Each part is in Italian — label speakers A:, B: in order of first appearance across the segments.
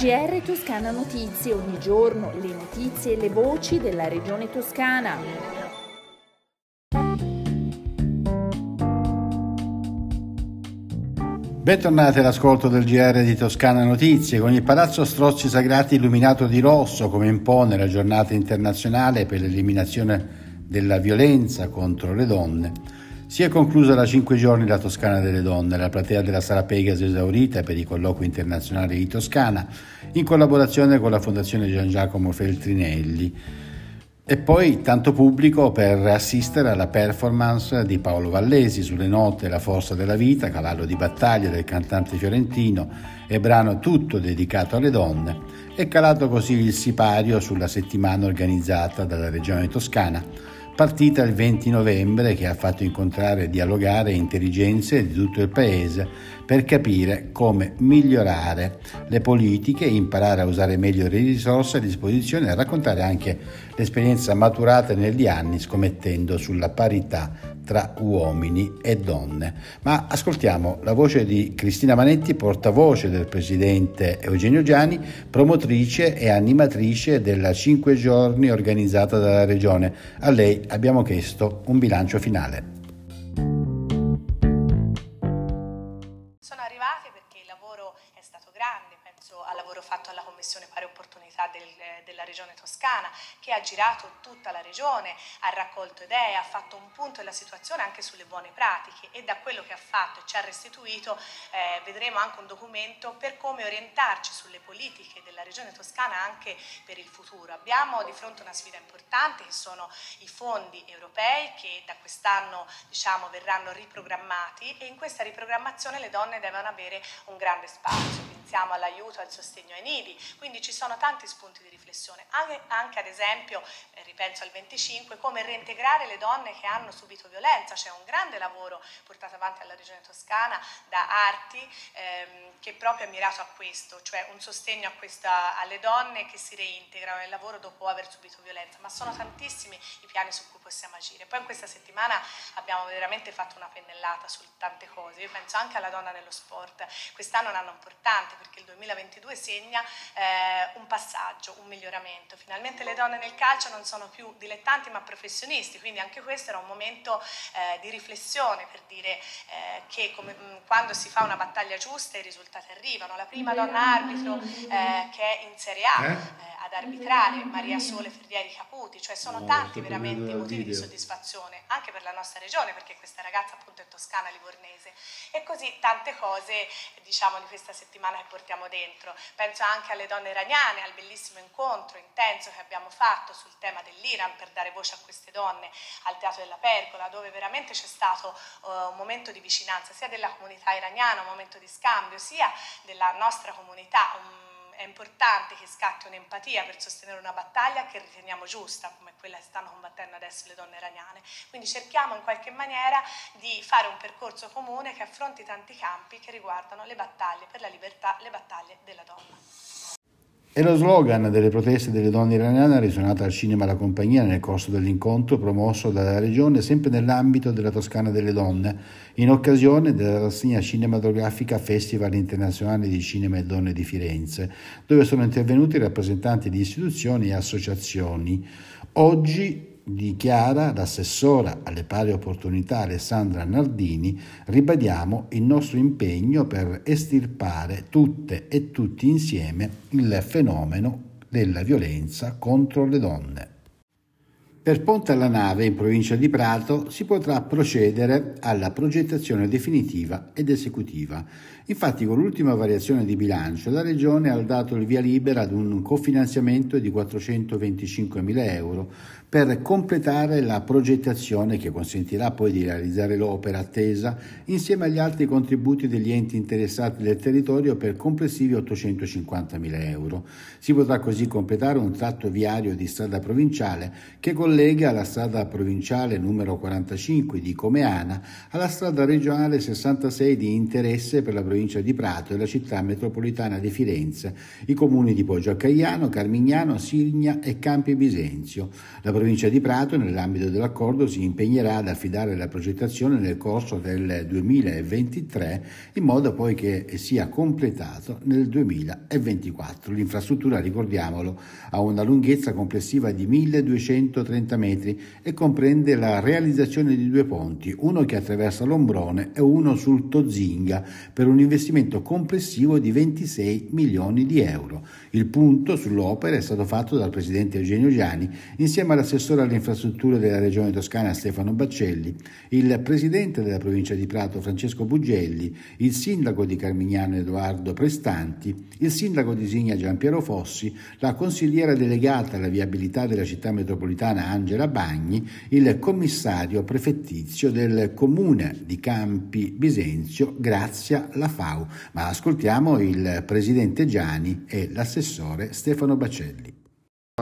A: GR Toscana Notizie, ogni giorno le notizie e le voci della regione toscana.
B: Bentornati all'ascolto del GR di Toscana Notizie, con il Palazzo Strozzi Sagrati illuminato di rosso come impone la giornata internazionale per l'eliminazione della violenza contro le donne. Si è conclusa da cinque giorni la Toscana delle Donne, la platea della Sala Pegaso esaurita per i colloqui internazionali di Toscana, in collaborazione con la Fondazione Gian Giacomo Feltrinelli. E poi tanto pubblico per assistere alla performance di Paolo Vallesi sulle note La forza della vita, cavallo di battaglia del cantante fiorentino e brano tutto dedicato alle donne, e calato così il sipario sulla settimana organizzata dalla Regione Toscana partita il 20 novembre che ha fatto incontrare e dialogare intelligenze di tutto il paese per capire come migliorare le politiche, imparare a usare meglio le risorse a disposizione e raccontare anche l'esperienza maturata negli anni scommettendo sulla parità tra uomini e donne. Ma ascoltiamo la voce di Cristina Manetti, portavoce del presidente Eugenio Giani, promotrice e animatrice della cinque giorni organizzata dalla Regione. A lei abbiamo chiesto un bilancio finale.
C: Lavoro è stato grande, penso al lavoro fatto alla Commissione Pari Opportunità del, della Regione Toscana, che ha girato tutta la Regione, ha raccolto idee, ha fatto un punto della situazione anche sulle buone pratiche e da quello che ha fatto e ci ha restituito eh, vedremo anche un documento per come orientarci sulle politiche della Regione Toscana anche per il futuro. Abbiamo di fronte una sfida importante che sono i fondi europei che da quest'anno diciamo, verranno riprogrammati e in questa riprogrammazione le donne devono avere un grande spazio. Pensiamo all'aiuto, al sostegno ai nidi, quindi ci sono tanti spunti di riflessione, anche, anche ad esempio, eh, ripenso al 25, come reintegrare le donne che hanno subito violenza, c'è un grande lavoro portato avanti alla Regione Toscana da Arti ehm, che proprio è mirato a questo, cioè un sostegno questa, alle donne che si reintegrano nel lavoro dopo aver subito violenza, ma sono tantissimi i piani su cui possiamo agire. Poi in questa settimana abbiamo veramente fatto una pennellata su tante cose, io penso anche alla donna nello sport, quest'anno è un anno importante perché il 2022 segna eh, un passaggio, un miglioramento, finalmente le donne nel calcio non sono più dilettanti ma professionisti, quindi anche questo era un momento eh, di riflessione per dire eh, che come, mh, quando si fa una battaglia giusta i risultati arrivano. La prima donna arbitro eh, che è in Serie A eh? Eh, ad arbitrare, Maria Sole Ferrieri Caputi, cioè sono tanti veramente i motivi di soddisfazione anche per la nostra regione perché questa ragazza appunto è toscana livornese e così tante cose diciamo di questa settimana che portiamo dentro. Penso anche alle donne iraniane, al bellissimo incontro intenso che abbiamo fatto sul tema dell'Iran per dare voce a queste donne al Teatro della Pergola, dove veramente c'è stato uh, un momento di vicinanza sia della comunità iraniana, un momento di scambio, sia della nostra comunità. Un, è importante che scatti un'empatia per sostenere una battaglia che riteniamo giusta, come quella che stanno combattendo adesso le donne iraniane. Quindi cerchiamo in qualche maniera di fare un percorso comune che affronti tanti campi che riguardano le battaglie per la libertà, le battaglie della donna.
B: È lo slogan delle proteste delle donne iraniane risuonato al cinema La Compagnia nel corso dell'incontro promosso dalla Regione sempre nell'ambito della Toscana delle Donne, in occasione della rassegna cinematografica Festival Internazionale di Cinema e Donne di Firenze, dove sono intervenuti rappresentanti di istituzioni e associazioni. Oggi dichiara l'assessora alle pari opportunità Alessandra Nardini, ribadiamo il nostro impegno per estirpare tutte e tutti insieme il fenomeno della violenza contro le donne. Per Ponte alla Nave, in provincia di Prato, si potrà procedere alla progettazione definitiva ed esecutiva. Infatti, con l'ultima variazione di bilancio, la Regione ha dato il via libera ad un cofinanziamento di 425.000 euro per completare la progettazione che consentirà poi di realizzare l'opera attesa insieme agli altri contributi degli enti interessati del territorio per complessivi 850.000 euro. Si potrà così completare un tratto viario di strada provinciale che collega la strada provinciale numero 45 di Comeana alla strada regionale 66 di interesse per la provincia di Prato e la città metropolitana di Firenze, i comuni di Poggio a Caiano, Carmignano, Signa e Campi Bisenzio. La provincia di Prato, nell'ambito dell'accordo, si impegnerà ad affidare la progettazione nel corso del 2023 in modo poi che sia completato nel 2024. L'infrastruttura, ricordiamolo, ha una lunghezza complessiva di 1230 metri e comprende la realizzazione di due ponti, uno che attraversa l'Ombrone e uno sul Tozinga, per un investimento complessivo di 26 milioni di euro. Il punto sull'opera è stato fatto dal presidente Eugenio Giani insieme all'assessore alle infrastrutture della regione toscana Stefano Baccelli, il presidente della provincia di Prato Francesco Bugelli, il sindaco di Carmignano Edoardo Prestanti, il sindaco di Signa Giampiero Fossi, la consigliera delegata alla viabilità della città metropolitana Angela Bagni, il commissario prefettizio del comune di Campi Bisenzio Grazia Lafau. Ma ascoltiamo il presidente Giani e l'assessore Stefano Bacelli.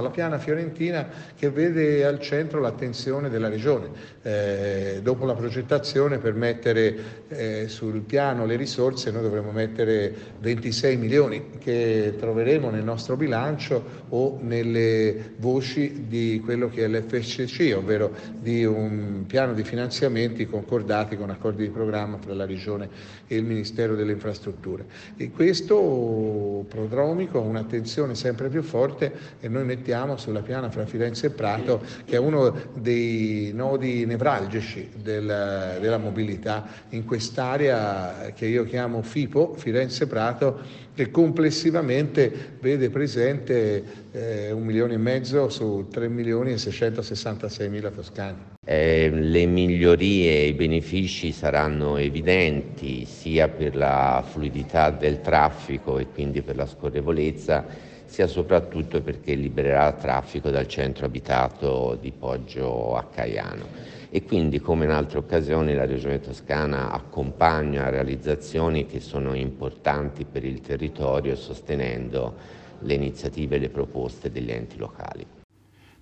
D: La piana fiorentina che vede al centro l'attenzione della Regione. Eh, dopo la progettazione per mettere eh, sul piano le risorse noi dovremo mettere 26 milioni che troveremo nel nostro bilancio o nelle voci di quello che è l'FSC, ovvero di un piano di finanziamenti concordati con accordi di programma tra la Regione e il Ministero delle Infrastrutture. E questo prodromico ha un'attenzione sempre più forte e noi mettiamo mettiamo sulla piana fra Firenze e Prato, che è uno dei nodi nevralgici del, della mobilità in quest'area che io chiamo FIPO, Firenze-Prato, che complessivamente vede presente eh, un milione e mezzo su 3 milioni e 666 mila toscani.
E: Eh, le migliorie e i benefici saranno evidenti sia per la fluidità del traffico e quindi per la scorrevolezza sia soprattutto perché libererà traffico dal centro abitato di Poggio a Caiano e quindi come in altre occasioni la Regione Toscana accompagna realizzazioni che sono importanti per il territorio sostenendo le iniziative e le proposte degli enti locali.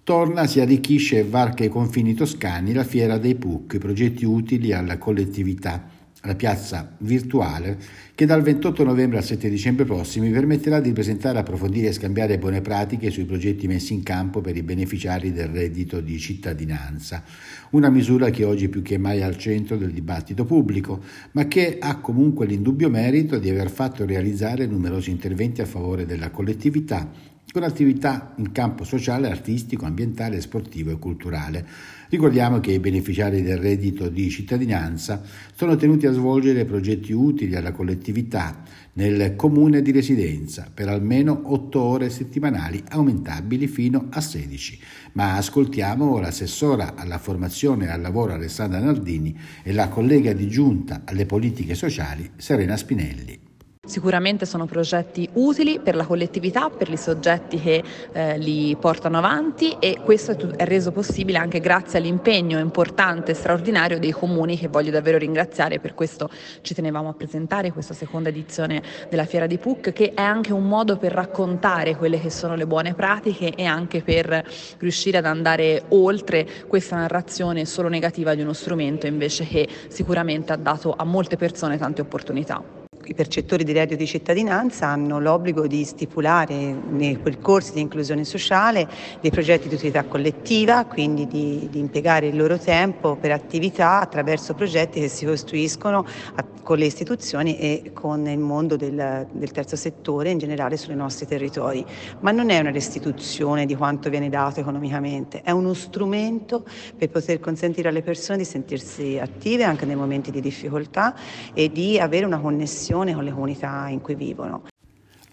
B: Torna, si arricchisce e varca i confini toscani la Fiera dei PUC, progetti utili alla collettività la piazza virtuale che dal 28 novembre al 7 dicembre prossimi permetterà di presentare, approfondire e scambiare buone pratiche sui progetti messi in campo per i beneficiari del reddito di cittadinanza. Una misura che oggi più che mai è al centro del dibattito pubblico, ma che ha comunque l'indubbio merito di aver fatto realizzare numerosi interventi a favore della collettività con attività in campo sociale, artistico, ambientale, sportivo e culturale. Ricordiamo che i beneficiari del reddito di cittadinanza sono tenuti a svolgere progetti utili alla collettività nel comune di residenza per almeno 8 ore settimanali, aumentabili fino a 16. Ma ascoltiamo l'assessora alla formazione e al lavoro Alessandra Nardini e la collega di giunta alle politiche sociali Serena Spinelli.
F: Sicuramente sono progetti utili per la collettività, per i soggetti che eh, li portano avanti e questo è, è, reso possibile anche grazie all'impegno importante e straordinario dei comuni che voglio davvero ringraziare, per questo ci tenevamo a presentare questa seconda edizione della Fiera di PUC che è anche un modo per raccontare quelle che sono le buone pratiche e anche per riuscire ad andare oltre questa narrazione solo negativa di uno strumento invece che sicuramente ha dato a molte persone tante opportunità
G: i percettori di reddito di cittadinanza hanno l'obbligo di stipulare nei percorsi di inclusione sociale dei progetti di utilità collettiva, quindi di, di impiegare il loro tempo per attività attraverso progetti che si costruiscono a, con le istituzioni e con il mondo del, del terzo settore in generale sui nostri territori. Ma non è una restituzione di quanto viene dato economicamente, è uno strumento per poter consentire alle persone di sentirsi attive anche nei momenti di difficoltà e di avere una connessione relazione con le comunità in cui vivono.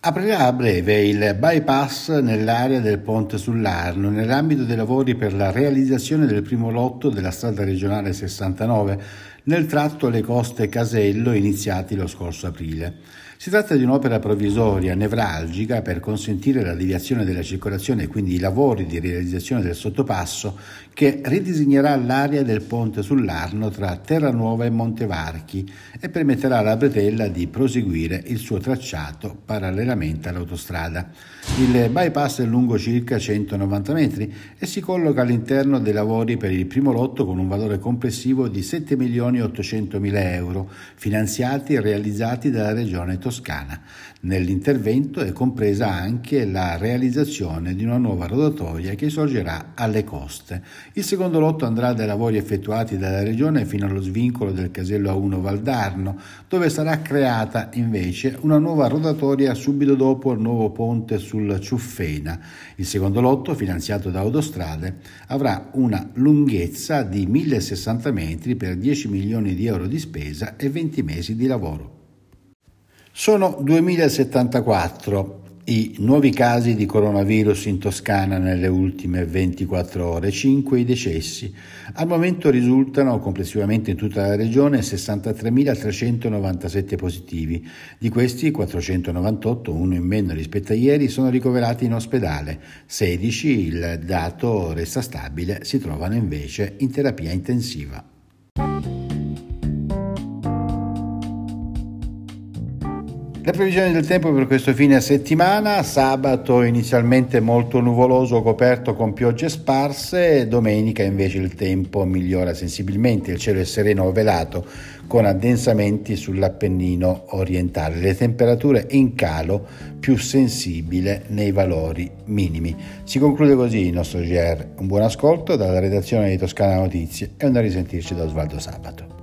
B: Aprirà a breve il bypass nell'area del Ponte sull'Arno nell'ambito dei lavori per la realizzazione del primo lotto della strada regionale 69 nel tratto Le Coste Casello iniziati lo scorso aprile. Si tratta di un'opera provvisoria, nevralgica, per consentire la deviazione della circolazione e quindi i lavori di realizzazione del sottopasso che ridisegnerà l'area del ponte sull'Arno tra Terranuova e Montevarchi e permetterà alla Bretella di proseguire il suo tracciato parallelamente all'autostrada. Il bypass è lungo circa 190 metri e si colloca all'interno dei lavori per il primo lotto con un valore complessivo di 7 milioni 800 mila euro, finanziati e realizzati dalla Regione Toscana. Toscana. Nell'intervento è compresa anche la realizzazione di una nuova rodatoia che sorgerà alle coste. Il secondo lotto andrà dai lavori effettuati dalla Regione fino allo svincolo del casello A1 Valdarno, dove sarà creata invece una nuova rodatoria subito dopo il nuovo ponte sul Ciuffena. Il secondo lotto, finanziato da Autostrade, avrà una lunghezza di 1060 metri per 10 milioni di euro di spesa e 20 mesi di lavoro. Sono 2074 i nuovi casi di coronavirus in Toscana nelle ultime 24 ore, 5 i decessi. Al momento risultano complessivamente in tutta la regione 63.397 positivi. Di questi 498, uno in meno rispetto a ieri, sono ricoverati in ospedale. 16, il dato resta stabile, si trovano invece in terapia intensiva. Le previsioni del tempo per questo fine settimana, sabato inizialmente molto nuvoloso coperto con piogge sparse, domenica invece il tempo migliora sensibilmente, il cielo è sereno o velato con addensamenti sull'Appennino orientale, le temperature in calo più sensibile nei valori minimi. Si conclude così il nostro GR, un buon ascolto dalla redazione di Toscana Notizie e un risentirci da Osvaldo Sabato.